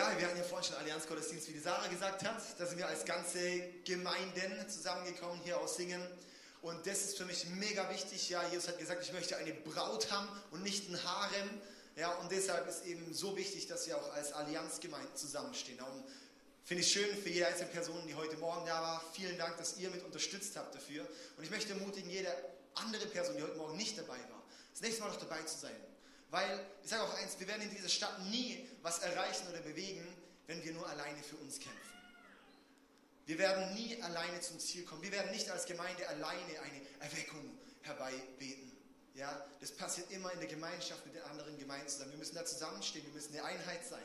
Ja, wir hatten ja vorhin schon Allianzgottesdienst, wie die Sarah gesagt hat. Da sind wir als ganze Gemeinden zusammengekommen hier aus Singen. Und das ist für mich mega wichtig. Ja, Jesus hat gesagt, ich möchte eine Braut haben und nicht ein Harem. Ja, und deshalb ist eben so wichtig, dass wir auch als Allianzgemeinde zusammenstehen. Darum finde ich schön für jede einzelne Person, die heute Morgen da war. Vielen Dank, dass ihr mit unterstützt habt dafür. Und ich möchte ermutigen, jede andere Person, die heute Morgen nicht dabei war, das nächste Mal noch dabei zu sein. Weil, ich sage auch eins, wir werden in dieser Stadt nie was erreichen oder bewegen, wenn wir nur alleine für uns kämpfen. Wir werden nie alleine zum Ziel kommen. Wir werden nicht als Gemeinde alleine eine Erweckung herbeibeten. Ja, das passiert immer in der Gemeinschaft mit den anderen Gemeinden zusammen. Wir müssen da zusammenstehen, wir müssen eine Einheit sein.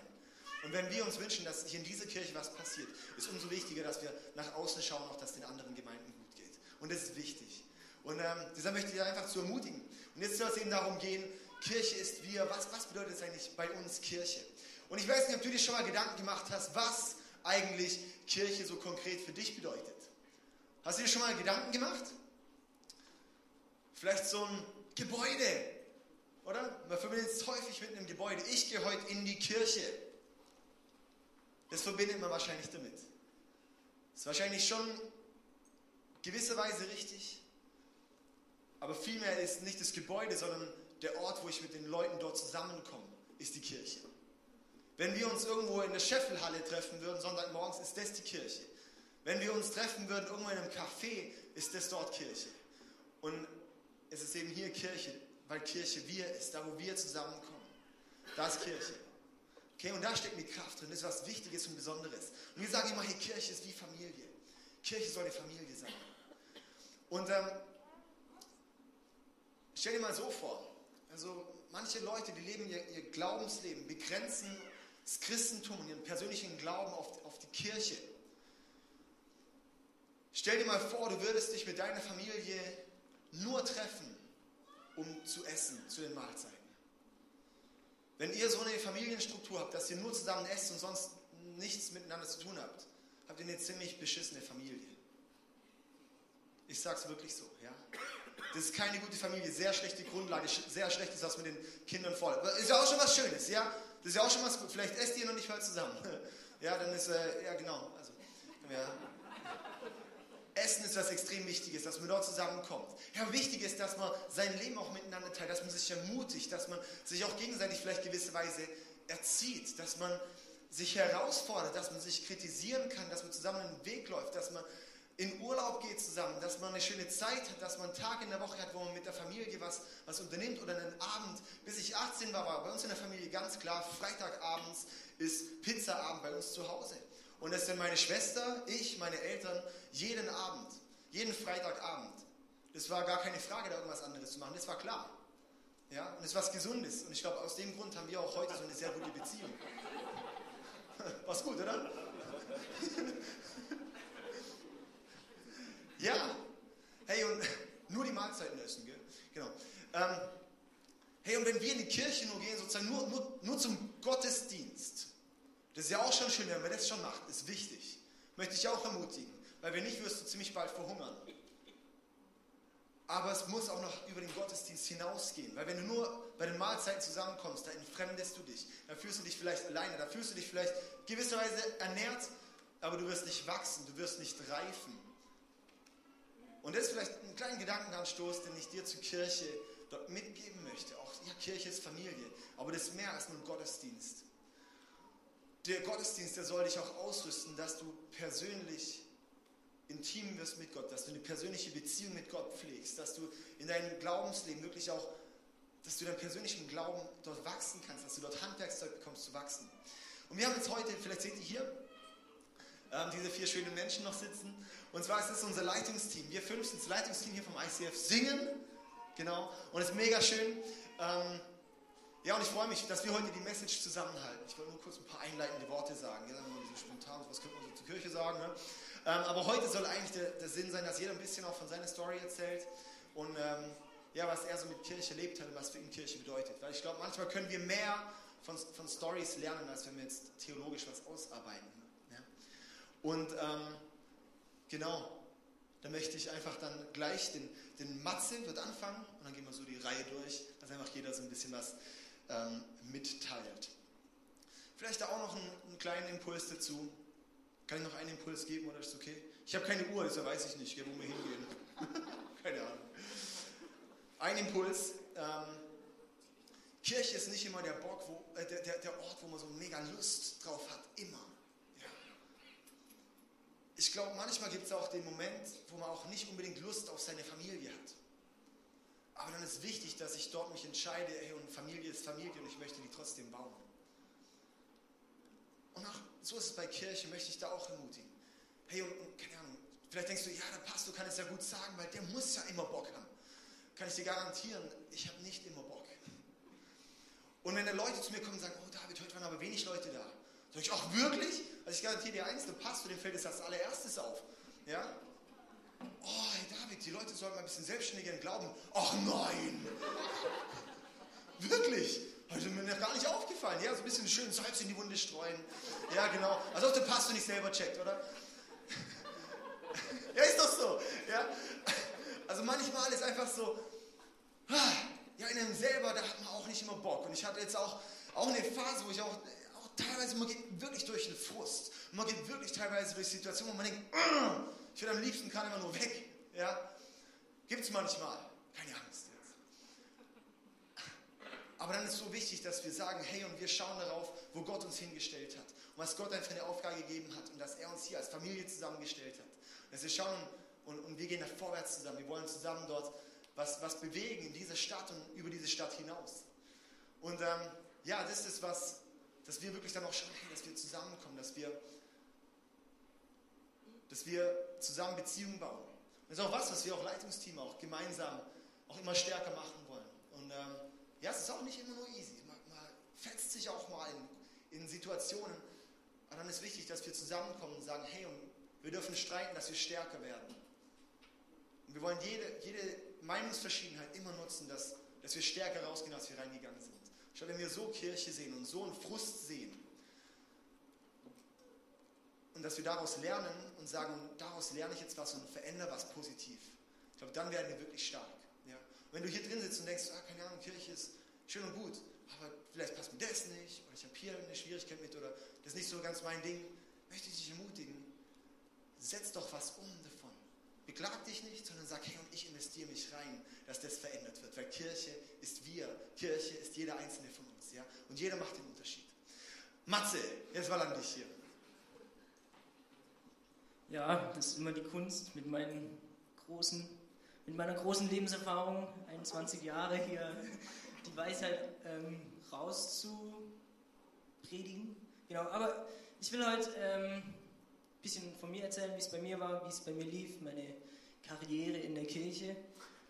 Und wenn wir uns wünschen, dass hier in dieser Kirche was passiert, ist umso wichtiger, dass wir nach außen schauen, auch dass es den anderen Gemeinden gut geht. Und das ist wichtig. Und ähm, deshalb möchte ich einfach zu ermutigen. Und jetzt soll es eben darum gehen, Kirche ist wir. Was, was bedeutet es eigentlich bei uns Kirche? Und ich weiß nicht, ob du dir schon mal Gedanken gemacht hast, was eigentlich Kirche so konkret für dich bedeutet. Hast du dir schon mal Gedanken gemacht? Vielleicht so ein Gebäude, oder? Man verbindet es häufig mit einem Gebäude. Ich gehe heute in die Kirche. Das verbindet man wahrscheinlich damit. Das ist wahrscheinlich schon gewisserweise richtig, aber vielmehr ist nicht das Gebäude, sondern der Ort, wo ich mit den Leuten dort zusammenkomme, ist die Kirche. Wenn wir uns irgendwo in der Scheffelhalle treffen würden, Sonntagmorgens, ist das die Kirche. Wenn wir uns treffen würden irgendwo in einem Café, ist das dort Kirche. Und es ist eben hier Kirche, weil Kirche wir ist, da wo wir zusammenkommen. Da ist Kirche. Okay, und da steckt die Kraft drin, das ist was Wichtiges und Besonderes. Und wir sagen immer, hey, Kirche ist wie Familie. Kirche soll eine Familie sein. Und ähm, stell dir mal so vor, also manche Leute, die leben ihr, ihr Glaubensleben, begrenzen das Christentum und ihren persönlichen Glauben auf, auf die Kirche. Stell dir mal vor, du würdest dich mit deiner Familie nur treffen, um zu essen zu den Mahlzeiten. Wenn ihr so eine Familienstruktur habt, dass ihr nur zusammen esst und sonst nichts miteinander zu tun habt, habt ihr eine ziemlich beschissene Familie. Ich sag's wirklich so, ja. Das ist keine gute Familie, sehr schlechte Grundlage, sehr schlechtes was mit den Kindern voll. Ist ja auch schon was Schönes, ja? Das ist ja auch schon was. Vielleicht esst ihr noch nicht mal zusammen. Ja, dann ist, äh, ja genau. Also, ja. Essen ist was extrem Wichtiges, dass man dort zusammenkommt. Ja, wichtig ist, dass man sein Leben auch miteinander teilt, dass man sich ermutigt, dass man sich auch gegenseitig vielleicht gewisse Weise erzieht, dass man sich herausfordert, dass man sich kritisieren kann, dass man zusammen einen Weg läuft, dass man in Urlaub geht zusammen, dass man eine schöne Zeit hat, dass man einen Tag in der Woche hat, wo man mit der Familie was, was unternimmt oder einen Abend. Bis ich 18 war, war bei uns in der Familie ganz klar, Freitagabends ist Pizzaabend bei uns zu Hause. Und das sind meine Schwester, ich, meine Eltern, jeden Abend, jeden Freitagabend. Das war gar keine Frage, da irgendwas anderes zu machen, das war klar. Ja, und es ist was Gesundes. Und ich glaube, aus dem Grund haben wir auch heute so eine sehr gute Beziehung. Was gut, oder? Ja. Hey, und nur die Mahlzeiten essen, gell? Genau. Ähm, hey, und wenn wir in die Kirche nur gehen, sozusagen nur, nur, nur zum Gottesdienst, das ist ja auch schon schön, wenn man das schon macht, ist wichtig. Möchte ich auch ermutigen. Weil wenn nicht, wirst du ziemlich bald verhungern. Aber es muss auch noch über den Gottesdienst hinausgehen. Weil wenn du nur bei den Mahlzeiten zusammenkommst, da entfremdest du dich. Da fühlst du dich vielleicht alleine. Da fühlst du dich vielleicht gewisserweise ernährt, aber du wirst nicht wachsen, du wirst nicht reifen. Und das ist vielleicht ein kleiner Gedankenanstoß, den ich dir zur Kirche dort mitgeben möchte. Auch ja, Kirche ist Familie, aber das ist mehr als nur ein Gottesdienst. Der Gottesdienst, der soll dich auch ausrüsten, dass du persönlich intim wirst mit Gott, dass du eine persönliche Beziehung mit Gott pflegst, dass du in deinem Glaubensleben wirklich auch, dass du deinen persönlichen Glauben dort wachsen kannst, dass du dort Handwerkszeug bekommst zu wachsen. Und wir haben jetzt heute, vielleicht seht ihr hier, ähm, diese vier schönen Menschen noch sitzen. Und zwar ist es unser Leitungsteam. Wir fünf sind das Leitungsteam hier vom ICF Singen. Genau. Und es ist mega schön. Ähm, ja, und ich freue mich, dass wir heute die Message zusammenhalten. Ich wollte nur kurz ein paar einleitende Worte sagen. Ja, so spontan, was könnte man so zur Kirche sagen. Ne? Ähm, aber heute soll eigentlich der, der, Sinn sein, dass jeder ein bisschen auch von seiner Story erzählt. Und ähm, ja, was er so mit Kirche erlebt hat und was für ihn Kirche bedeutet. Weil ich glaube, manchmal können wir mehr von, von Stories lernen, als wenn wir jetzt theologisch was ausarbeiten. Und ähm, genau, da möchte ich einfach dann gleich den, den Matze wird anfangen und dann gehen wir so die Reihe durch, dass einfach jeder so ein bisschen was ähm, mitteilt. Vielleicht da auch noch einen, einen kleinen Impuls dazu. Kann ich noch einen Impuls geben oder ist es okay? Ich habe keine Uhr, deshalb weiß ich nicht, wo wir hingehen. keine Ahnung. Ein Impuls. Ähm, Kirche ist nicht immer der, Bock, wo, äh, der, der, Ort, wo man so mega Lust drauf hat. Immer. Ich glaube, manchmal gibt es auch den Moment, wo man auch nicht unbedingt Lust auf seine Familie hat. Aber dann ist wichtig, dass ich dort mich entscheide, ey, und Familie ist Familie und ich möchte die trotzdem bauen. Und auch, so ist es bei Kirche, möchte ich da auch ermutigen. Hey, und, und keine Ahnung, vielleicht denkst du, ja, der Pastor kann es ja gut sagen, weil der muss ja immer Bock haben. Kann ich dir garantieren, ich habe nicht immer Bock. Und wenn dann Leute zu mir kommen und sagen, oh David, heute waren aber wenig Leute da. Sag ich, ach wirklich? Also ich garantiere dir eins, der Pastor, dem fällt es als allererstes auf. Ja? Oh, hey David, die Leute sollten mal ein bisschen selbstständiger Glauben. Ach nein! Wirklich? Heute mir noch gar nicht aufgefallen. Ja, so ein bisschen schön Salz in die Wunde streuen. Ja, genau. Als ob der Pastor nicht selber checkt, oder? ja, ist doch so. Ja? Also manchmal ist einfach so, ah, ja, in einem selber, da hat man auch nicht immer Bock. Und ich hatte jetzt auch, auch eine Phase, wo ich auch, auch teilweise, man geht wirklich durch einen Frust. man geht wirklich teilweise durch Situationen, wo man denkt, ich würde am liebsten kann immer nur weg. Ja? Gibt es manchmal. Keine Angst jetzt. Aber dann ist es so wichtig, dass wir sagen, hey, und wir schauen darauf, wo Gott uns hingestellt hat. Und was Gott einfach eine Aufgabe gegeben hat und dass er uns hier als Familie zusammengestellt hat. Dass wir schauen und, und wir gehen nach vorwärts zusammen. Wir wollen zusammen dort was, was bewegen in dieser Stadt und über diese Stadt hinaus. Und ähm, ja, das ist was, dass wir wirklich dann auch schauen, dass wir zusammenkommen, dass wir, dass wir zusammen Beziehungen bauen. Und das ist auch was, was wir auch Leitungsteam auch gemeinsam auch immer stärker machen wollen. Und ähm, ja, es ist auch nicht immer nur easy. Man, man fetzt sich auch mal in, in Situationen. Aber dann ist wichtig, dass wir zusammenkommen und sagen, hey, und wir dürfen streiten, dass wir stärker werden. Und wir wollen jede, jede Meinungsverschiedenheit immer nutzen, dass, dass wir stärker rausgehen, als wir reingegangen sind. Schau, wenn wir so Kirche sehen und so einen Frust sehen und dass wir daraus lernen und sagen, daraus lerne ich jetzt was und verändere was positiv. Ich glaube, dann werden wir wirklich stark. Ja? Wenn du hier drin sitzt und denkst, ah, keine Ahnung, Kirche ist schön und gut, aber vielleicht passt mir das nicht oder ich habe hier eine Schwierigkeit mit oder das ist nicht so ganz mein Ding, möchte ich dich ermutigen, setz doch was um davon. Beklag dich nicht, sondern sag, hey, und ich investiere mich rein, dass das verändert wird. Weil Kirche ist wir. Kirche ist jeder einzelne von uns. Ja? Und jeder macht den Unterschied. Matze, jetzt mal an dich hier. Ja, das ist immer die Kunst mit meinen großen, mit meiner großen Lebenserfahrung, 21 Jahre hier, die Weisheit ähm, rauszupredigen. Genau, aber ich will heute ähm, bisschen von mir erzählen, wie es bei mir war, wie es bei mir lief, meine Karriere in der Kirche.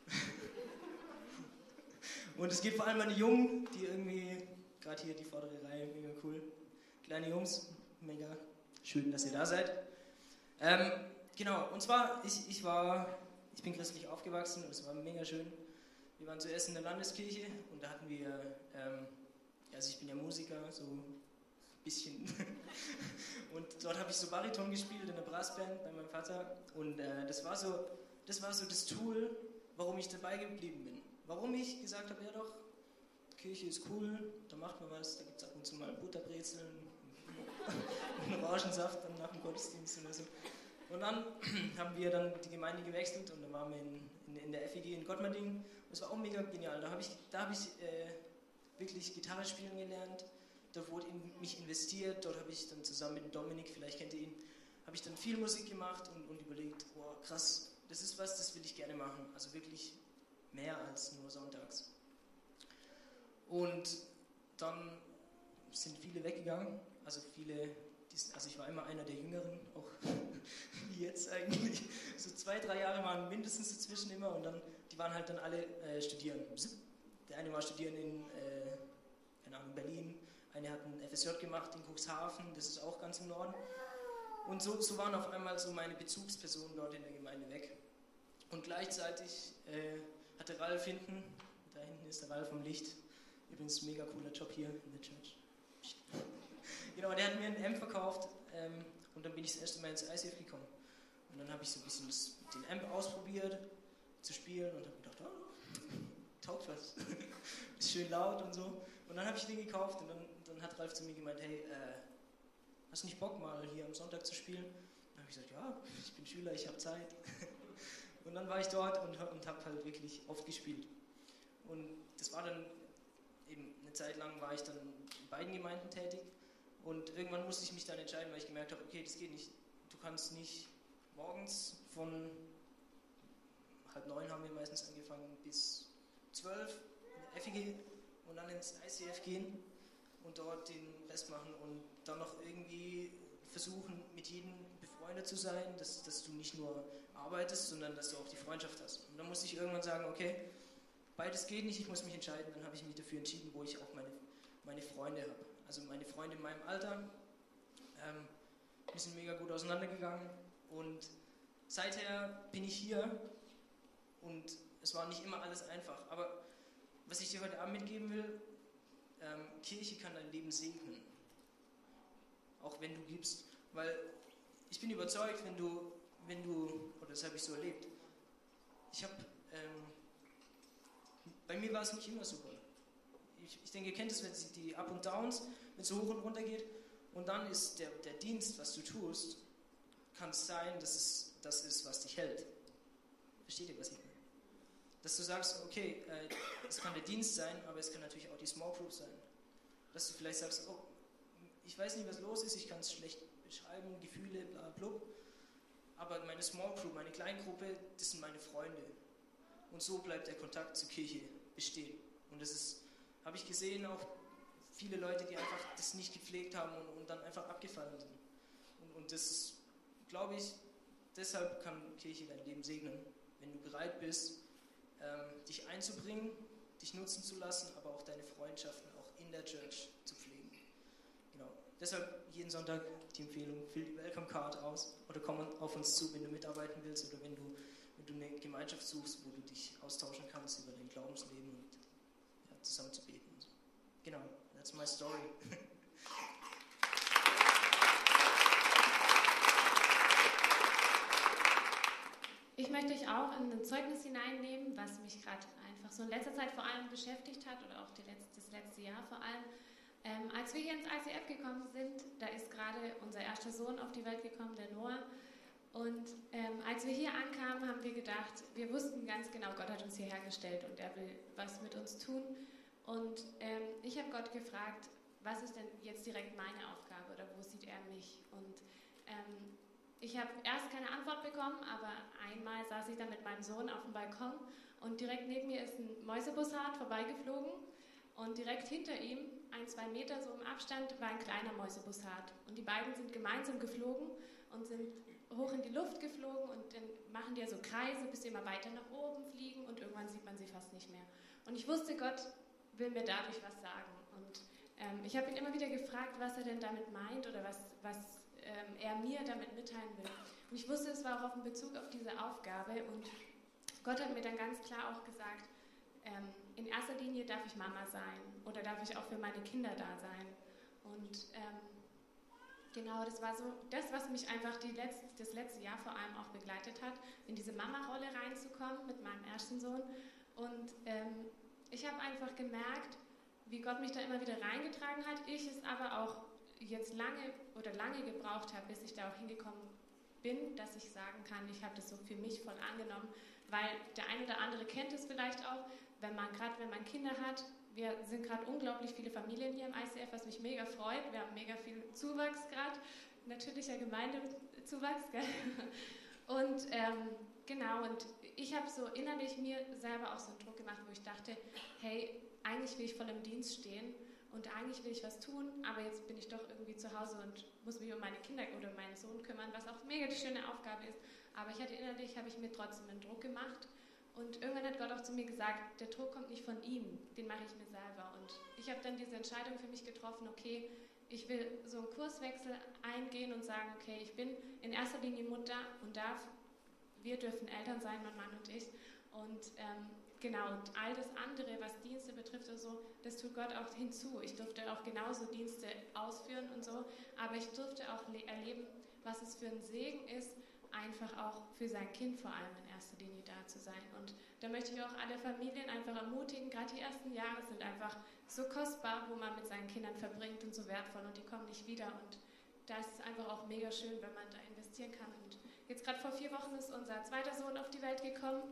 Und es geht vor allem an die Jungen, die irgendwie, gerade hier die vordere Reihe, mega cool. Kleine Jungs, mega schön, dass ihr da seid. Ähm, genau, und zwar, ich, ich war, ich bin christlich aufgewachsen und es war mega schön. Wir waren zuerst in der Landeskirche und da hatten wir, ähm, also ich bin ja Musiker, so bisschen. und dort habe ich so Bariton gespielt in der Brassband bei meinem Vater. Und äh, das, war so, das war so das Tool, warum ich dabei geblieben bin. Warum ich gesagt habe, ja doch, Kirche ist cool, da macht man was, da gibt es ab und zu mal Butterbrezeln, und Orangensaft dann nach dem Gottesdienst oder so. Und dann haben wir dann die Gemeinde gewechselt und dann waren wir in, in, in der FEG in Gottmarding. Und es war auch mega genial. Da habe ich, da hab ich äh, wirklich Gitarre spielen gelernt, da wurde in mich investiert, dort habe ich dann zusammen mit Dominik, vielleicht kennt ihr ihn, habe ich dann viel Musik gemacht und, und überlegt, boah, krass, das ist was, das will ich gerne machen. Also wirklich mehr als nur sonntags. Und dann sind viele weggegangen, also viele, also ich war immer einer der Jüngeren, auch wie jetzt eigentlich. So zwei, drei Jahre waren mindestens dazwischen immer und dann, die waren halt dann alle äh, studieren. Der eine war studieren in, äh, keine Ahnung, Berlin, eine hat ein FSJ gemacht in Cuxhaven, das ist auch ganz im Norden. Und so, so waren auf einmal so meine Bezugspersonen dort in der Gemeinde weg. Und gleichzeitig äh, hatte Ralf hinten, da hinten ist der Ralf vom Licht, übrigens mega cooler Job hier in der Church. genau, der hat mir einen Amp verkauft ähm, und dann bin ich das erste Mal ins ICF gekommen. Und dann habe ich so ein bisschen das, den Amp ausprobiert zu spielen und habe gedacht, oh, taugt was. ist schön laut und so. Und dann habe ich den gekauft und dann, dann hat Ralf zu mir gemeint, hey, äh, hast du nicht Bock mal hier am Sonntag zu spielen? Dann habe ich gesagt, ja, ich bin Schüler, ich habe Zeit. und dann war ich dort und, und habe halt wirklich oft gespielt. Und das war dann eben eine Zeit lang war ich dann in beiden Gemeinden tätig und irgendwann musste ich mich dann entscheiden, weil ich gemerkt habe, okay, das geht nicht. Du kannst nicht morgens von halb neun haben wir meistens angefangen bis zwölf in FEG und dann ins ICF gehen und dort den Rest machen und dann noch irgendwie versuchen, mit jedem befreundet zu sein, dass, dass du nicht nur arbeitest, sondern dass du auch die Freundschaft hast. Und dann musste ich irgendwann sagen, okay, beides geht nicht, ich muss mich entscheiden. Dann habe ich mich dafür entschieden, wo ich auch meine, meine Freunde habe. Also meine Freunde in meinem Alter. Ähm, wir sind mega gut auseinandergegangen und seither bin ich hier und es war nicht immer alles einfach. Aber was ich dir heute Abend mitgeben will, ähm, Kirche kann dein Leben segnen. Auch wenn du gibst. Weil ich bin überzeugt, wenn du, wenn du, oder das habe ich so erlebt, ich habe, ähm, bei mir war es nicht immer super. Ich, ich denke, ihr kennt es, wenn es die Up und Downs, wenn es so hoch und runter geht. Und dann ist der, der Dienst, was du tust, kann es sein, dass es das ist, was dich hält. Versteht ihr, was ich meine? Dass du sagst, okay, äh, es kann der Dienst sein, aber es kann natürlich auch die Small Group sein. Dass du vielleicht sagst, oh, ich weiß nicht, was los ist, ich kann es schlecht beschreiben, Gefühle, bla blub. Aber meine Small Group, meine Kleingruppe, das sind meine Freunde. Und so bleibt der Kontakt zur Kirche bestehen. Und das ist, habe ich gesehen, auch viele Leute, die einfach das nicht gepflegt haben und, und dann einfach abgefallen sind. Und, und das, glaube ich, deshalb kann Kirche dein Leben segnen, wenn du bereit bist, ähm, dich einzubringen, dich nutzen zu lassen, aber auch deine Freundschaften in der Church zu pflegen. Genau. Deshalb jeden Sonntag die Empfehlung, füll die Welcome Card aus oder komm auf uns zu, wenn du mitarbeiten willst oder wenn du, wenn du eine Gemeinschaft suchst, wo du dich austauschen kannst über dein Glaubensleben und ja, zusammen zu beten. So. Genau, that's my story. Ich möchte euch auch in ein Zeugnis hineinnehmen, was mich gerade einfach so in letzter Zeit vor allem beschäftigt hat oder auch letzte, das letzte Jahr vor allem. Ähm, als wir hier ins ICF gekommen sind, da ist gerade unser erster Sohn auf die Welt gekommen, der Noah. Und ähm, als wir hier ankamen, haben wir gedacht, wir wussten ganz genau, Gott hat uns hierher gestellt und er will was mit uns tun. Und ähm, ich habe Gott gefragt, was ist denn jetzt direkt meine Aufgabe oder wo sieht er mich? Und ähm, ich habe erst keine Antwort bekommen, aber einmal saß ich dann mit meinem Sohn auf dem Balkon und direkt neben mir ist ein Mäusebussard vorbeigeflogen und direkt hinter ihm, ein, zwei Meter so im Abstand, war ein kleiner Mäusebussard. Und die beiden sind gemeinsam geflogen und sind hoch in die Luft geflogen und dann machen die ja so Kreise, bis sie immer weiter nach oben fliegen und irgendwann sieht man sie fast nicht mehr. Und ich wusste, Gott will mir dadurch was sagen. Und ähm, ich habe ihn immer wieder gefragt, was er denn damit meint oder was, was ähm, er mir damit mitteilen will. Und ich wusste, es war auch auf Bezug auf diese Aufgabe und Gott hat mir dann ganz klar auch gesagt, ähm, in erster Linie darf ich Mama sein oder darf ich auch für meine Kinder da sein. Und ähm, genau, das war so das, was mich einfach letzte, das letzte Jahr vor allem auch begleitet hat, in diese Mama-Rolle reinzukommen mit meinem ersten Sohn. Und ähm, ich habe einfach gemerkt, wie Gott mich da immer wieder reingetragen hat. Ich es aber auch jetzt lange oder lange gebraucht habe, bis ich da auch hingekommen bin, dass ich sagen kann, ich habe das so für mich voll angenommen, weil der eine oder andere kennt es vielleicht auch, wenn man gerade, wenn man Kinder hat, wir sind gerade unglaublich viele Familien hier im ICF, was mich mega freut. Wir haben mega viel Zuwachs gerade, natürlicher Gemeindezuwachs. Gell? Und ähm, genau, und ich habe so innerlich mir selber auch so einen Druck gemacht, wo ich dachte, hey, eigentlich will ich voll im Dienst stehen und eigentlich will ich was tun, aber jetzt bin ich doch irgendwie zu Hause und muss mich um meine Kinder oder meinen Sohn kümmern, was auch mega die schöne Aufgabe ist. Aber ich hatte innerlich, habe ich mir trotzdem einen Druck gemacht. Und irgendwann hat Gott auch zu mir gesagt, der Druck kommt nicht von ihm, den mache ich mir selber. Und ich habe dann diese Entscheidung für mich getroffen, okay, ich will so einen Kurswechsel eingehen und sagen, okay, ich bin in erster Linie Mutter und darf, wir dürfen Eltern sein, mein Mann und ich. Und ähm, Genau, und all das andere, was Dienste betrifft oder so, das tut Gott auch hinzu. Ich durfte auch genauso Dienste ausführen und so, aber ich durfte auch erleben, was es für ein Segen ist, einfach auch für sein Kind vor allem in erster Linie da zu sein. Und da möchte ich auch alle Familien einfach ermutigen. Gerade die ersten Jahre sind einfach so kostbar, wo man mit seinen Kindern verbringt und so wertvoll und die kommen nicht wieder. Und da ist es einfach auch mega schön, wenn man da investieren kann. Und jetzt gerade vor vier Wochen ist unser zweiter Sohn auf die Welt gekommen.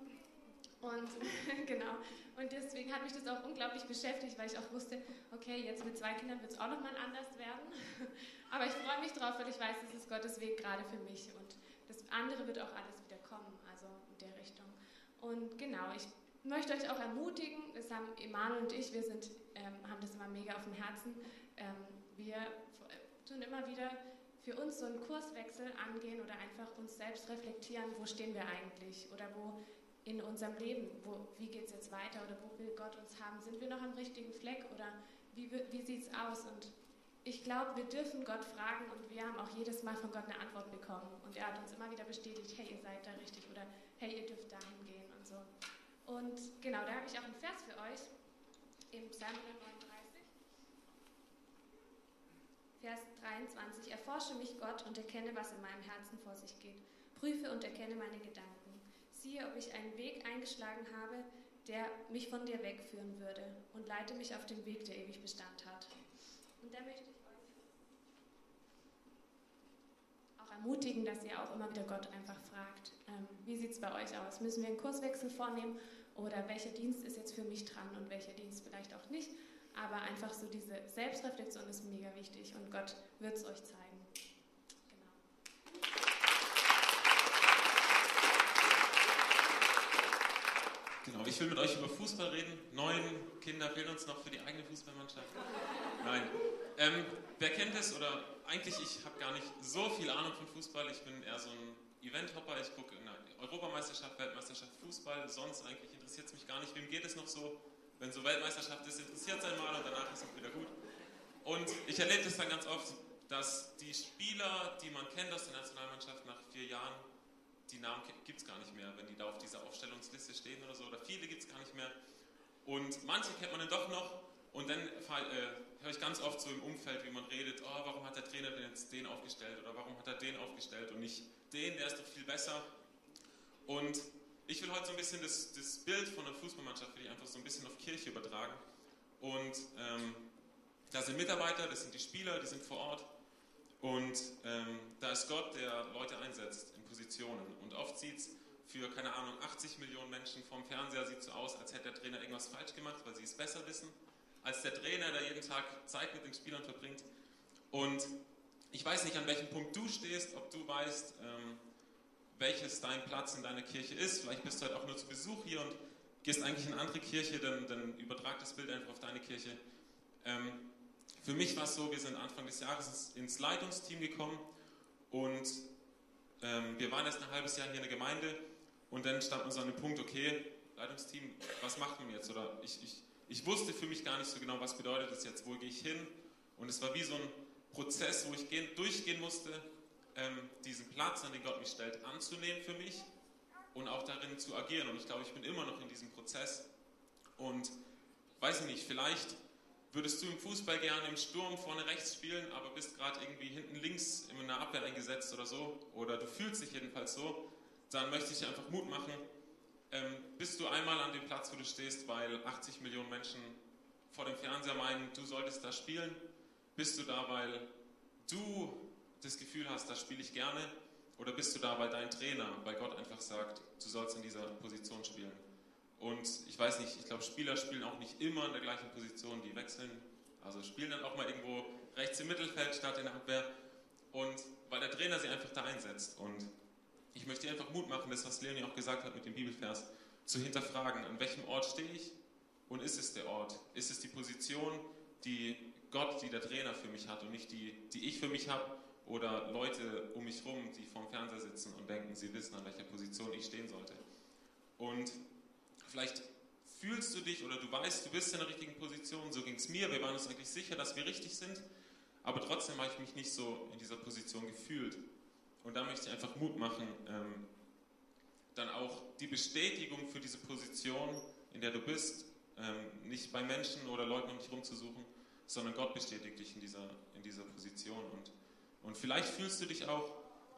Und genau. Und deswegen hat mich das auch unglaublich beschäftigt, weil ich auch wusste, okay, jetzt mit zwei Kindern wird es auch nochmal anders werden. Aber ich freue mich drauf, weil ich weiß, das ist Gottes Weg gerade für mich. Und das andere wird auch alles wieder kommen, also in der Richtung. Und genau, ich möchte euch auch ermutigen, das haben Emanuel und ich, wir sind, ähm, haben das immer mega auf dem Herzen. Ähm, wir tun immer wieder für uns so einen Kurswechsel angehen oder einfach uns selbst reflektieren, wo stehen wir eigentlich oder wo in unserem Leben, wo, wie geht es jetzt weiter oder wo will Gott uns haben? Sind wir noch am richtigen Fleck oder wie, wie sieht es aus? Und ich glaube, wir dürfen Gott fragen und wir haben auch jedes Mal von Gott eine Antwort bekommen. Und er hat uns immer wieder bestätigt, hey, ihr seid da richtig oder hey, ihr dürft dahin gehen und so. Und genau, da habe ich auch einen Vers für euch im Psalm 139. Vers 23. Erforsche mich, Gott, und erkenne, was in meinem Herzen vor sich geht. Prüfe und erkenne meine Gedanken. Siehe, ob ich einen Weg eingeschlagen habe, der mich von dir wegführen würde, und leite mich auf den Weg, der ewig Bestand hat. Und da möchte ich euch auch ermutigen, dass ihr auch immer wieder Gott einfach fragt, ähm, wie sieht es bei euch aus? Müssen wir einen Kurswechsel vornehmen oder welcher Dienst ist jetzt für mich dran und welcher Dienst vielleicht auch nicht? Aber einfach so diese Selbstreflexion ist mega wichtig und Gott wird es euch zeigen. Genau, ich will mit euch über Fußball reden. Neun Kinder fehlen uns noch für die eigene Fußballmannschaft. Nein. Ähm, wer kennt es? Oder eigentlich, ich habe gar nicht so viel Ahnung von Fußball. Ich bin eher so ein Eventhopper. Ich gucke in der Europameisterschaft, Weltmeisterschaft, Fußball. Sonst eigentlich interessiert es mich gar nicht. Wem geht es noch so? Wenn so Weltmeisterschaft ist, interessiert es einmal und danach ist es wieder gut. Und ich erlebe das dann ganz oft, dass die Spieler, die man kennt aus der Nationalmannschaft nach vier Jahren, die Namen gibt es gar nicht mehr, wenn die da auf dieser Aufstellungsliste stehen oder so, oder viele gibt es gar nicht mehr. Und manche kennt man dann doch noch und dann äh, höre ich ganz oft so im Umfeld, wie man redet, oh, warum hat der Trainer denn jetzt den aufgestellt oder warum hat er den aufgestellt und nicht den, der ist doch viel besser. Und ich will heute so ein bisschen das, das Bild von der Fußballmannschaft will ich einfach so ein bisschen auf Kirche übertragen. Und ähm, da sind Mitarbeiter, das sind die Spieler, die sind vor Ort. Und ähm, da ist Gott, der Leute einsetzt in Positionen. Und oft sieht es für, keine Ahnung, 80 Millionen Menschen vom Fernseher sieht so aus, als hätte der Trainer irgendwas falsch gemacht, weil sie es besser wissen, als der Trainer, der jeden Tag Zeit mit den Spielern verbringt. Und ich weiß nicht, an welchem Punkt du stehst, ob du weißt, ähm, welches dein Platz in deiner Kirche ist. Vielleicht bist du halt auch nur zu Besuch hier und gehst eigentlich in eine andere Kirche, dann, dann übertrag das Bild einfach auf deine Kirche. Ähm, für mich war es so, wir sind Anfang des Jahres ins Leitungsteam gekommen und ähm, wir waren erst ein halbes Jahr hier in der Gemeinde und dann stand uns an dem Punkt, okay, Leitungsteam, was macht man jetzt? Oder ich, ich, ich wusste für mich gar nicht so genau, was bedeutet das jetzt, wo gehe ich hin? Und es war wie so ein Prozess, wo ich gehen, durchgehen musste, ähm, diesen Platz, an den Gott mich stellt, anzunehmen für mich und auch darin zu agieren. Und ich glaube, ich bin immer noch in diesem Prozess. Und weiß ich nicht, vielleicht würdest du im Fußball gerne im Sturm vorne rechts spielen, aber bist gerade irgendwie hinten links in einer Abwehr eingesetzt oder so, oder du fühlst dich jedenfalls so, dann möchte ich dir einfach Mut machen. Ähm, bist du einmal an dem Platz, wo du stehst, weil 80 Millionen Menschen vor dem Fernseher meinen, du solltest da spielen? Bist du da, weil du das Gefühl hast, da spiele ich gerne? Oder bist du da, weil dein Trainer, weil Gott einfach sagt, du sollst in dieser Position spielen? Und ich weiß nicht, ich glaube, Spieler spielen auch nicht immer in der gleichen Position, die wechseln. Also spielen dann auch mal irgendwo rechts im Mittelfeld statt in der Abwehr. Und weil der Trainer sie einfach da einsetzt. Und ich möchte einfach Mut machen, das, was Leonie auch gesagt hat mit dem Bibelvers, zu hinterfragen, an welchem Ort stehe ich und ist es der Ort? Ist es die Position, die Gott, die der Trainer für mich hat und nicht die, die ich für mich habe? Oder Leute um mich herum, die vorm Fernseher sitzen und denken, sie wissen, an welcher Position ich stehen sollte. Und Vielleicht fühlst du dich oder du weißt, du bist in der richtigen Position. So ging es mir. Wir waren uns eigentlich sicher, dass wir richtig sind. Aber trotzdem habe ich mich nicht so in dieser Position gefühlt. Und da möchte ich einfach Mut machen, ähm, dann auch die Bestätigung für diese Position, in der du bist, ähm, nicht bei Menschen oder Leuten um dich rumzusuchen, sondern Gott bestätigt dich in dieser, in dieser Position. Und, und vielleicht fühlst du dich auch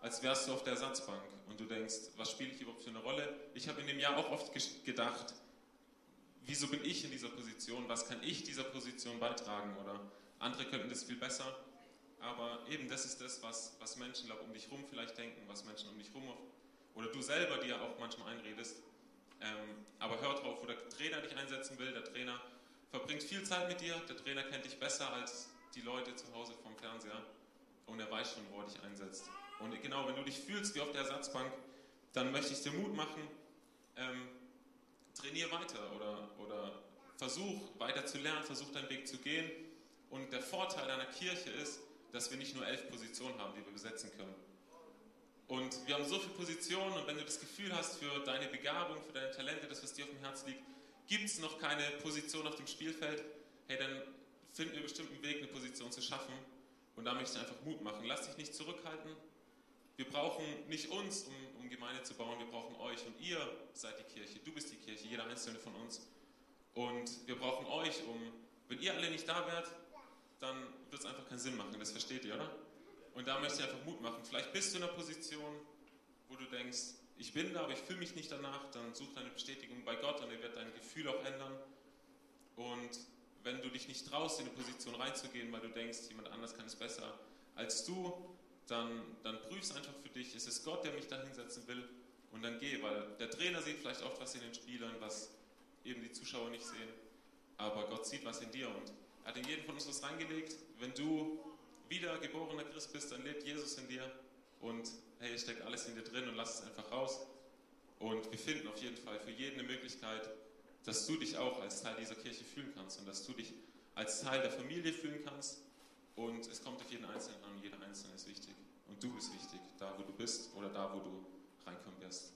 als wärst du auf der Ersatzbank und du denkst, was spiele ich überhaupt für eine Rolle? Ich habe in dem Jahr auch oft gedacht, wieso bin ich in dieser Position? Was kann ich dieser Position beitragen? Oder andere könnten das viel besser. Aber eben das ist das, was, was Menschen glaub, um dich herum vielleicht denken, was Menschen um dich herum oder du selber dir auch manchmal einredest. Ähm, aber hör drauf, wo der Trainer dich einsetzen will. Der Trainer verbringt viel Zeit mit dir. Der Trainer kennt dich besser als die Leute zu Hause vom Fernseher. Und er weiß schon, wo er dich einsetzt. Und genau, wenn du dich fühlst wie auf der Ersatzbank, dann möchte ich dir Mut machen. Ähm, trainier weiter oder, oder versuch weiter zu lernen, versuch deinen Weg zu gehen. Und der Vorteil einer Kirche ist, dass wir nicht nur elf Positionen haben, die wir besetzen können. Und wir haben so viele Positionen und wenn du das Gefühl hast für deine Begabung, für deine Talente, das, was dir auf dem Herz liegt, gibt es noch keine Position auf dem Spielfeld, hey, dann finden wir bestimmt einen Weg, eine Position zu schaffen. Und da möchte ich einfach Mut machen. Lass dich nicht zurückhalten. Wir brauchen nicht uns, um, um Gemeinde zu bauen, wir brauchen euch. Und ihr seid die Kirche, du bist die Kirche, jeder einzelne von uns. Und wir brauchen euch, um, wenn ihr alle nicht da wärt, dann wird es einfach keinen Sinn machen. Das versteht ihr, oder? Und da möchte ich einfach Mut machen. Vielleicht bist du in einer Position, wo du denkst, ich bin da, aber ich fühle mich nicht danach. Dann such deine Bestätigung bei Gott und er wird dein Gefühl auch ändern. Und wenn du dich nicht traust, in eine Position reinzugehen, weil du denkst, jemand anders kann es besser als du, dann, dann prüf es einfach für dich. Es ist Gott, der mich da hinsetzen will. Und dann geh, weil der Trainer sieht vielleicht oft was in den Spielern, was eben die Zuschauer nicht sehen. Aber Gott sieht was in dir und er hat in jeden von uns was reingelegt. Wenn du wiedergeborener Christ bist, dann lebt Jesus in dir und hey, es steckt alles in dir drin und lass es einfach raus. Und wir finden auf jeden Fall für jeden eine Möglichkeit, dass du dich auch als Teil dieser Kirche fühlen kannst und dass du dich als Teil der Familie fühlen kannst. Und es kommt auf jeden Einzelnen an, jeder Einzelne ist wichtig. Und du bist wichtig, da wo du bist oder da wo du reinkommen wirst.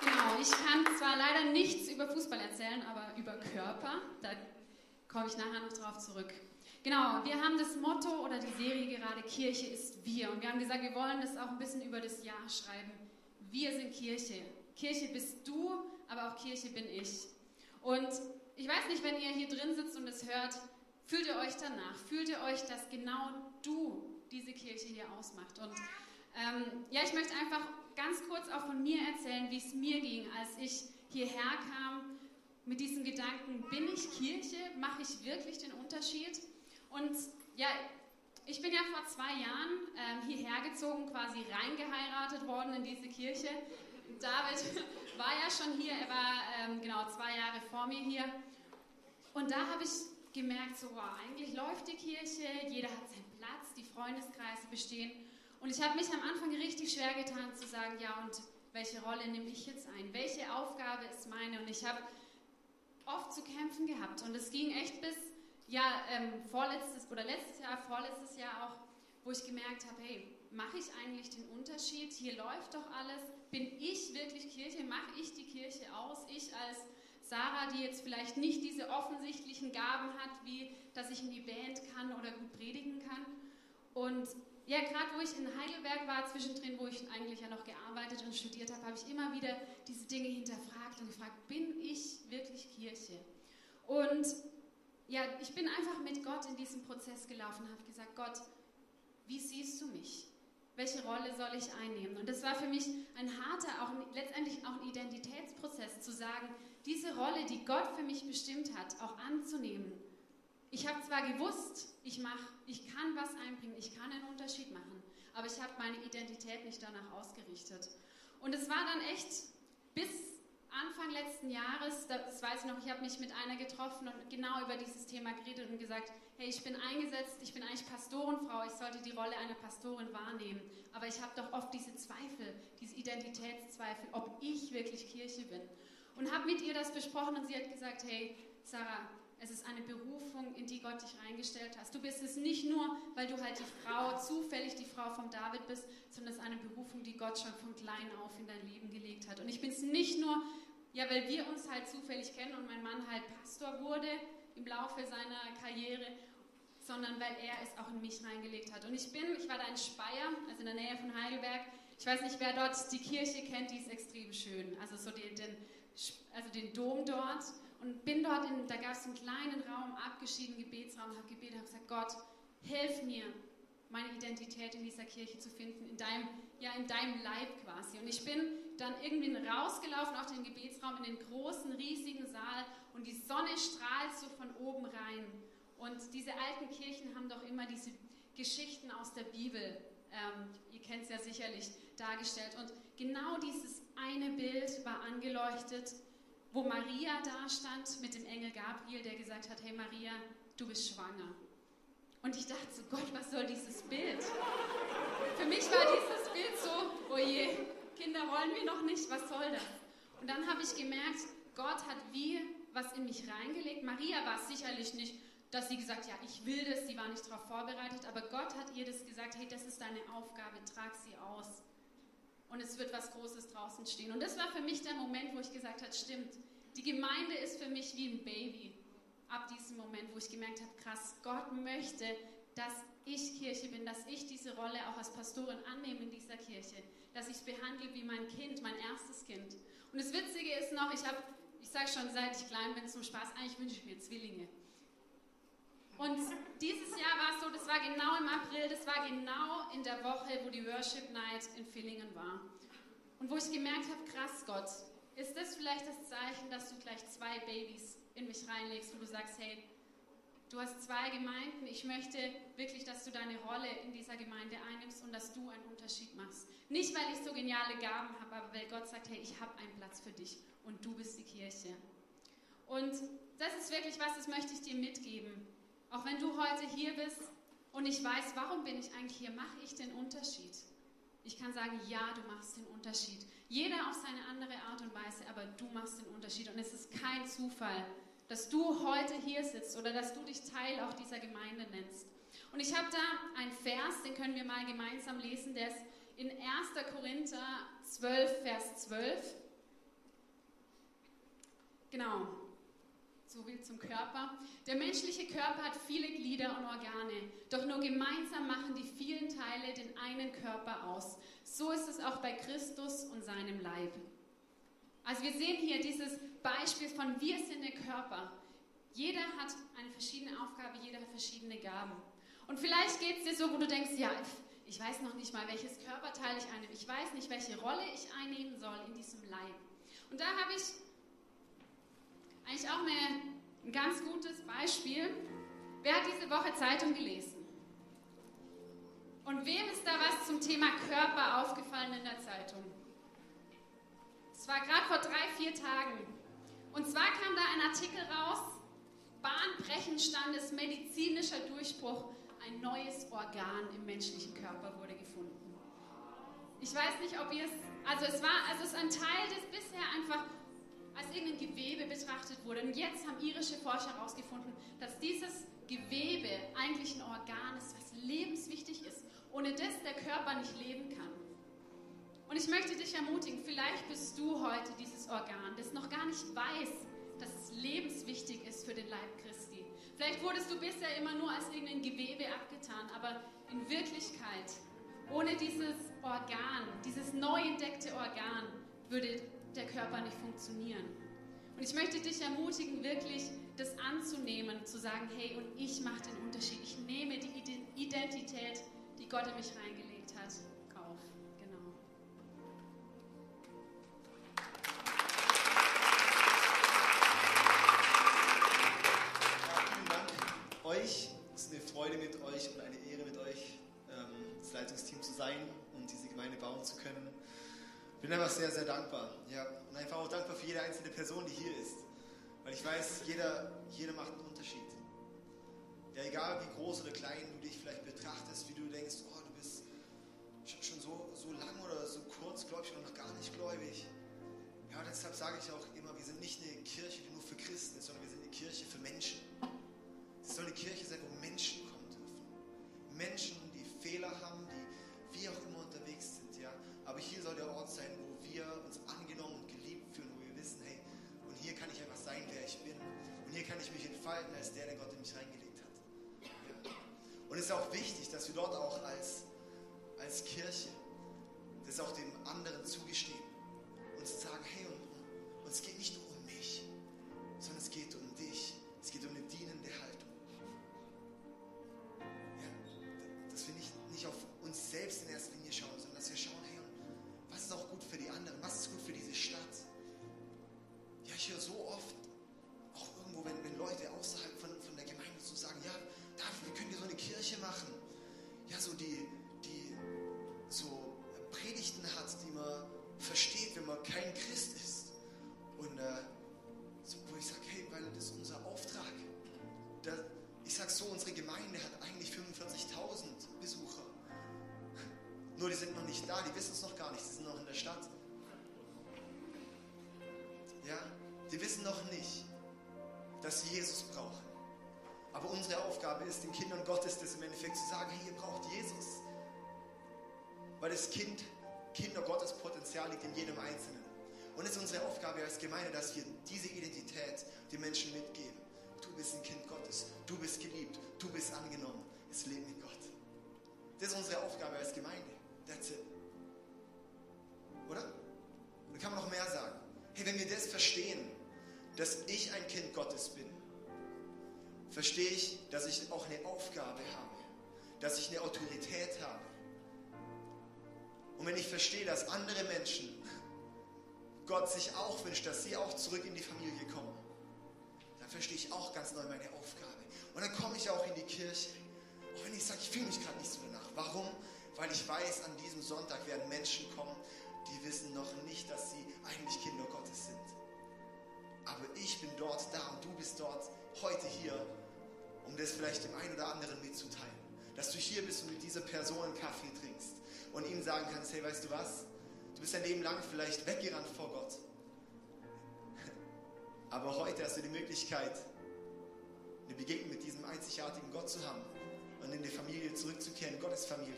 Genau, ich kann zwar leider nichts über Fußball erzählen, aber über Körper, da komme ich nachher noch drauf zurück. Genau, wir haben das Motto oder die Serie gerade Kirche ist wir. Und wir haben gesagt, wir wollen das auch ein bisschen über das Jahr schreiben. Wir sind Kirche. Kirche bist du, aber auch Kirche bin ich. Und ich weiß nicht, wenn ihr hier drin sitzt und es hört, fühlt ihr euch danach? Fühlt ihr euch, dass genau du diese Kirche hier ausmacht? Und ähm, ja, ich möchte einfach ganz kurz auch von mir erzählen, wie es mir ging, als ich hierher kam mit diesem Gedanken, bin ich Kirche? Mache ich wirklich den Unterschied? Und ja, ich bin ja vor zwei Jahren ähm, hierher gezogen, quasi reingeheiratet worden in diese Kirche. David war ja schon hier, er war ähm, genau zwei Jahre vor mir hier. Und da habe ich gemerkt, so, wow, eigentlich läuft die Kirche, jeder hat seinen Platz, die Freundeskreise bestehen. Und ich habe mich am Anfang richtig schwer getan zu sagen, ja, und welche Rolle nehme ich jetzt ein? Welche Aufgabe ist meine? Und ich habe oft zu kämpfen gehabt. Und es ging echt bis, ja, ähm, vorletztes oder letztes Jahr, vorletztes Jahr auch, wo ich gemerkt habe, hey, mache ich eigentlich den Unterschied? Hier läuft doch alles. Bin ich wirklich Kirche? Mache ich die Kirche aus? Ich als Sarah, die jetzt vielleicht nicht diese offensichtlichen Gaben hat, wie dass ich in die Band kann oder gut predigen kann. Und ja, gerade wo ich in Heidelberg war, zwischendrin, wo ich eigentlich ja noch gearbeitet und studiert habe, habe ich immer wieder diese Dinge hinterfragt und gefragt, bin ich wirklich Kirche? Und ja, ich bin einfach mit Gott in diesem Prozess gelaufen und habe gesagt, Gott, wie siehst du mich? Welche Rolle soll ich einnehmen? Und das war für mich ein harter, auch letztendlich auch ein Identitätsprozess, zu sagen, diese Rolle, die Gott für mich bestimmt hat, auch anzunehmen. Ich habe zwar gewusst, ich mache ich kann was einbringen, ich kann einen Unterschied machen, aber ich habe meine Identität nicht danach ausgerichtet. Und es war dann echt bis Anfang letzten Jahres, das weiß ich noch, ich habe mich mit einer getroffen und genau über dieses Thema geredet und gesagt, hey, ich bin eingesetzt, ich bin eigentlich Pastorenfrau, ich sollte die Rolle einer Pastorin wahrnehmen, aber ich habe doch oft diese Zweifel, diese Identitätszweifel, ob ich wirklich Kirche bin. Und habe mit ihr das besprochen und sie hat gesagt, hey, Sarah, es ist eine Berufung, in die Gott dich reingestellt hat. Du bist es nicht nur, weil du halt die Frau, zufällig die Frau von David bist, sondern es ist eine Berufung, die Gott schon von klein auf in dein Leben gelegt hat. Und ich bin es nicht nur, ja, weil wir uns halt zufällig kennen und mein Mann halt Pastor wurde im Laufe seiner Karriere, sondern weil er es auch in mich reingelegt hat. Und ich bin, ich war da in Speyer, also in der Nähe von Heidelberg. Ich weiß nicht, wer dort die Kirche kennt, die ist extrem schön. Also so den, den also den Dom dort. und bin dort, in, da gab es einen kleinen Raum, abgeschieden, Gebetsraum, habe gebetet, habe gesagt, Gott, hilf mir, meine Identität in dieser Kirche zu finden, in deinem, ja, in deinem Leib quasi. Und ich bin dann irgendwie rausgelaufen auf den Gebetsraum in den großen, riesigen Saal und die Sonne strahlt so von oben rein. Und diese alten Kirchen haben doch immer diese Geschichten aus der Bibel, ähm, ihr kennt es ja sicherlich, dargestellt. Und genau dieses eine Bild war angeleuchtet, wo Maria da stand mit dem Engel Gabriel, der gesagt hat, hey Maria, du bist schwanger. Und ich dachte so, Gott, was soll dieses Bild? Für mich war dieses Bild so, oh je, Kinder wollen wir noch nicht, was soll das? Und dann habe ich gemerkt, Gott hat wie was in mich reingelegt. Maria war sicherlich nicht, dass sie gesagt, ja, ich will das, sie war nicht darauf vorbereitet, aber Gott hat ihr das gesagt, hey, das ist deine Aufgabe, trag sie aus. Und es wird was Großes draußen stehen. Und das war für mich der Moment, wo ich gesagt habe, stimmt, die Gemeinde ist für mich wie ein Baby ab diesem Moment, wo ich gemerkt habe, krass, Gott möchte, dass ich Kirche bin, dass ich diese Rolle auch als Pastorin annehme in dieser Kirche, dass ich behandle wie mein Kind, mein erstes Kind. Und das Witzige ist noch, ich habe, ich sage schon seit ich klein bin zum Spaß, eigentlich wünsche ich mir Zwillinge. Und dieses Jahr war es so, das war genau im April, das war genau in der Woche, wo die Worship Night in Villingen war. Und wo ich gemerkt habe, krass Gott, ist das vielleicht das Zeichen, dass du gleich zwei Babys in mich reinlegst, wo du sagst, hey, du hast zwei Gemeinden, ich möchte wirklich, dass du deine Rolle in dieser Gemeinde einnimmst und dass du einen Unterschied machst. Nicht, weil ich so geniale Gaben habe, aber weil Gott sagt, hey, ich habe einen Platz für dich und du bist die Kirche. Und das ist wirklich was, das möchte ich dir mitgeben. Auch wenn du heute hier bist und ich weiß, warum bin ich eigentlich hier, mache ich den Unterschied. Ich kann sagen, ja, du machst den Unterschied. Jeder auf seine andere Art und Weise, aber du machst den Unterschied. Und es ist kein Zufall, dass du heute hier sitzt oder dass du dich Teil auch dieser Gemeinde nennst. Und ich habe da einen Vers, den können wir mal gemeinsam lesen, der ist in 1. Korinther 12, Vers 12. Genau, so viel zum Körper. Der menschliche Körper hat viele Glieder und Organe, doch nur gemeinsam machen die vielen Teile den einen Körper aus. So ist es auch bei Christus und seinem Leib. Also wir sehen hier dieses Beispiel von wir sind der Körper. Jeder hat eine verschiedene Aufgabe, jeder hat verschiedene Gaben. Und vielleicht geht es dir so, wo du denkst, ja, ich weiß noch nicht mal, welches Körperteil ich einnehme. Ich weiß nicht, welche Rolle ich einnehmen soll in diesem Leib. Und da habe ich eigentlich auch eine, ein ganz gutes Beispiel. Wer hat diese Woche Zeitung gelesen? Und wem ist da was zum Thema Körper aufgefallen in der Zeitung? Es war gerade vor drei, vier Tagen. Und zwar kam da ein Artikel raus, bahnbrechend stand medizinischer Durchbruch, ein neues Organ im menschlichen Körper wurde gefunden. Ich weiß nicht, ob ihr es, also es war, also es ist ein Teil, das bisher einfach als irgendein Gewebe betrachtet wurde. Und jetzt haben irische Forscher herausgefunden, dass dieses Gewebe eigentlich ein Organ ist, was lebenswichtig ist, ohne das der Körper nicht leben kann. Und ich möchte dich ermutigen, vielleicht bist du heute dieses Organ, das noch gar nicht weiß, dass es lebenswichtig ist für den Leib Christi. Vielleicht wurdest du bisher immer nur als irgendein Gewebe abgetan, aber in Wirklichkeit, ohne dieses Organ, dieses neu entdeckte Organ, würde der Körper nicht funktionieren. Und ich möchte dich ermutigen, wirklich das anzunehmen, zu sagen, hey, und ich mache den Unterschied. Ich nehme die Identität, die Gott in mich reingelegt hat, auf. Genau. Ja, vielen Dank euch. Es ist eine Freude mit euch und eine Ehre mit euch, ähm, das Leitungsteam zu sein und diese Gemeinde bauen zu können. Ich bin einfach sehr, sehr dankbar. Ja, und einfach auch dankbar für jede einzelne Person, die hier ist. Weil ich weiß, jeder, jeder macht einen Unterschied. Ja, egal wie groß oder klein du dich vielleicht betrachtest, wie du denkst, oh, du bist schon so, so lang oder so kurz gläubig oder noch gar nicht gläubig. Ja, deshalb sage ich auch immer, wir sind nicht eine Kirche, die nur für Christen ist, sondern wir sind eine Kirche für Menschen. Es soll eine Kirche sein, wo Menschen kommen dürfen. Menschen, die Fehler haben, die wie auch immer unterwegs sind. Aber hier soll der Ort sein, wo wir uns angenommen und geliebt fühlen, wo wir wissen, hey, und hier kann ich einfach sein, wer ich bin. Und hier kann ich mich entfalten als der, der Gott in mich reingelegt hat. Ja. Und es ist auch wichtig, dass wir dort auch als, als Kirche das auch dem anderen zugestehen und sagen, hey, es geht nicht nur höre so oft, auch irgendwo, wenn, wenn Leute außerhalb von, von der Gemeinde so sagen, ja, David, wir können dir so eine Kirche machen. Ja, so die, die so Predigten hat, die man versteht, wenn man kein Christ ist. Und äh, so, wo ich sage, hey, weil das ist unser Auftrag. Da, ich sage so, unsere Gemeinde hat eigentlich 45.000 Besucher. Nur die sind noch nicht da, die wissen es noch gar nicht, sie sind noch in der Stadt. Die wissen noch nicht, dass sie Jesus brauchen. Aber unsere Aufgabe ist, den Kindern Gottes das im Endeffekt zu sagen, hey, ihr braucht Jesus. Weil das Kind, Kinder Gottes Potenzial liegt in jedem Einzelnen. Und es ist unsere Aufgabe als Gemeinde, dass wir diese Identität den Menschen mitgeben. Du bist ein Kind Gottes, du bist geliebt, du bist angenommen, es lebt mit Gott. Das ist unsere Aufgabe als Gemeinde. That's it. Oder? Da kann man noch mehr sagen. Hey, wenn wir das verstehen, dass ich ein Kind Gottes bin, verstehe ich, dass ich auch eine Aufgabe habe, dass ich eine Autorität habe. Und wenn ich verstehe, dass andere Menschen Gott sich auch wünscht, dass sie auch zurück in die Familie kommen, dann verstehe ich auch ganz neu meine Aufgabe. Und dann komme ich auch in die Kirche. Auch wenn ich sage, ich fühle mich gerade nicht so danach. Warum? Weil ich weiß, an diesem Sonntag werden Menschen kommen, die wissen noch nicht, dass sie eigentlich Kinder Gottes sind. Aber ich bin dort da und du bist dort heute hier, um das vielleicht dem einen oder anderen mitzuteilen. Dass du hier bist und mit dieser Person Kaffee trinkst und ihm sagen kannst, hey, weißt du was? Du bist dein Leben lang vielleicht weggerannt vor Gott. Aber heute hast du die Möglichkeit, eine Begegnung mit diesem einzigartigen Gott zu haben und in die Familie zurückzukehren, Gottes Familie.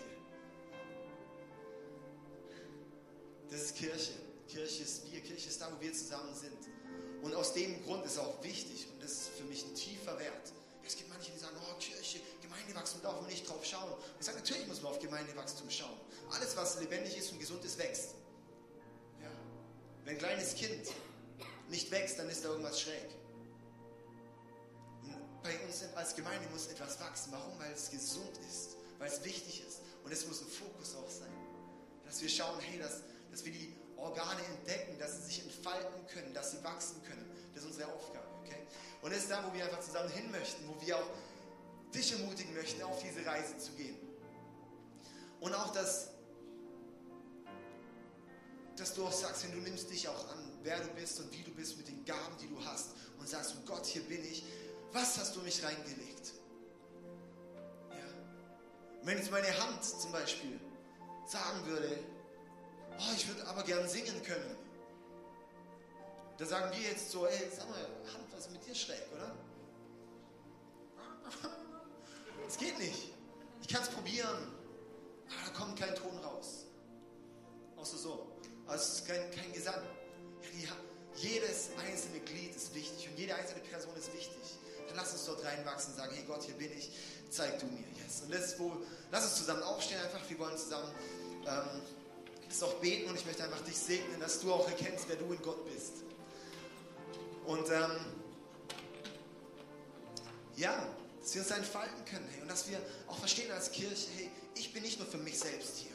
Das ist Kirche. Kirche ist wir. Kirche ist da, wo wir zusammen sind. Und aus dem Grund ist auch wichtig, und das ist für mich ein tiefer Wert. Es gibt manche, die sagen, oh, Kirche, Gemeindewachstum darf man nicht drauf schauen. Ich sage, natürlich muss man auf Gemeindewachstum schauen. Alles, was lebendig ist und gesund ist, wächst. Ja. Wenn ein kleines Kind nicht wächst, dann ist da irgendwas schräg. Bei uns als Gemeinde muss etwas wachsen. Warum? Weil es gesund ist, weil es wichtig ist. Und es muss ein Fokus auch sein. Dass wir schauen, hey, dass, dass wir die Organe entdecken, dass sie sich entfalten können, dass sie wachsen können. Das ist unsere Aufgabe. Okay? Und das ist da, wo wir einfach zusammen hin möchten, wo wir auch dich ermutigen möchten, auf diese Reise zu gehen. Und auch, dass, dass du auch sagst, wenn du nimmst dich auch an, wer du bist und wie du bist mit den Gaben, die du hast und sagst, oh Gott, hier bin ich, was hast du mich reingelegt? Ja. Wenn jetzt meine Hand zum Beispiel sagen würde, oh, ich würde aber gern singen können. Da sagen wir jetzt so, ey, sag mal, Hand, was ist mit dir schräg, oder? Es geht nicht. Ich kann es probieren, aber da kommt kein Ton raus. Außer so. Also es ist kein, kein Gesang. Ja, jedes einzelne Glied ist wichtig und jede einzelne Person ist wichtig. Dann lass uns dort reinwachsen und sagen, hey Gott, hier bin ich, zeig du mir. Yes. Und das ist wo, lass uns zusammen aufstehen einfach, wir wollen zusammen ähm, das auch beten und ich möchte einfach dich segnen, dass du auch erkennst, wer du in Gott bist. Und ähm, ja, dass wir uns entfalten können hey, und dass wir auch verstehen als Kirche, hey, ich bin nicht nur für mich selbst hier.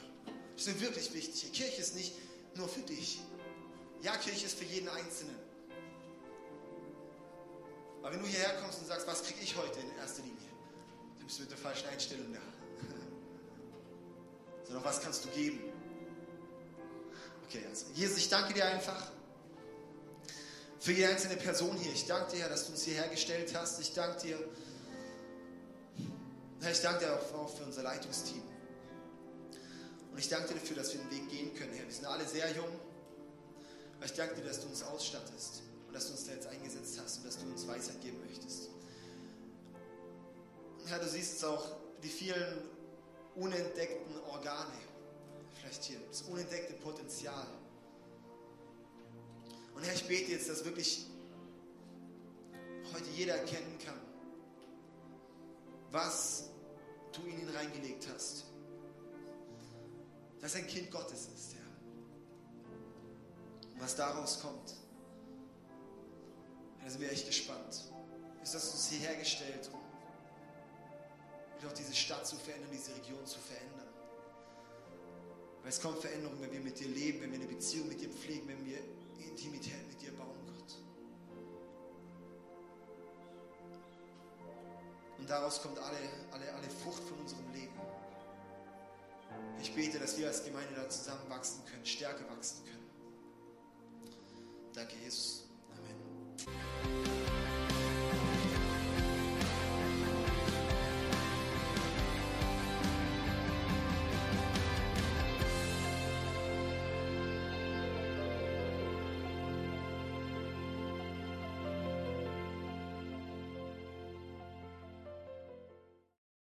Das ist mir wirklich wichtig. Hey, Kirche ist nicht nur für dich. Ja, Kirche ist für jeden Einzelnen. Aber wenn du hierher kommst und sagst, was kriege ich heute in erster Linie, dann bist du mit der falschen Einstellung da. Sondern was kannst du geben? Okay, also Jesus, ich danke dir einfach für jede einzelne Person hier. Ich danke dir, dass du uns hierher gestellt hast. Ich danke dir, ich danke dir auch für unser Leitungsteam. Und ich danke dir dafür, dass wir den Weg gehen können, Herr. Wir sind alle sehr jung. Aber ich danke dir, dass du uns ausstattest und dass du uns da jetzt eingesetzt hast und dass du uns Weisheit geben möchtest. Herr, du siehst auch die vielen unentdeckten Organe. Vielleicht hier, das unentdeckte Potenzial. Und Herr, ich bete jetzt, dass wirklich heute jeder erkennen kann, was du in ihn reingelegt hast. Dass er ein Kind Gottes ist, Herr. Und was daraus kommt, da sind wir echt gespannt. Ist das uns hierher gestellt, um auch diese Stadt zu verändern, diese Region zu verändern. Aber es kommt Veränderung, wenn wir mit dir leben, wenn wir eine Beziehung mit dir pflegen, wenn wir Intimität mit dir bauen, Gott. Und daraus kommt alle, alle, alle Frucht von unserem Leben. Ich bete, dass wir als Gemeinde da zusammenwachsen können, stärker wachsen können. Danke, Jesus.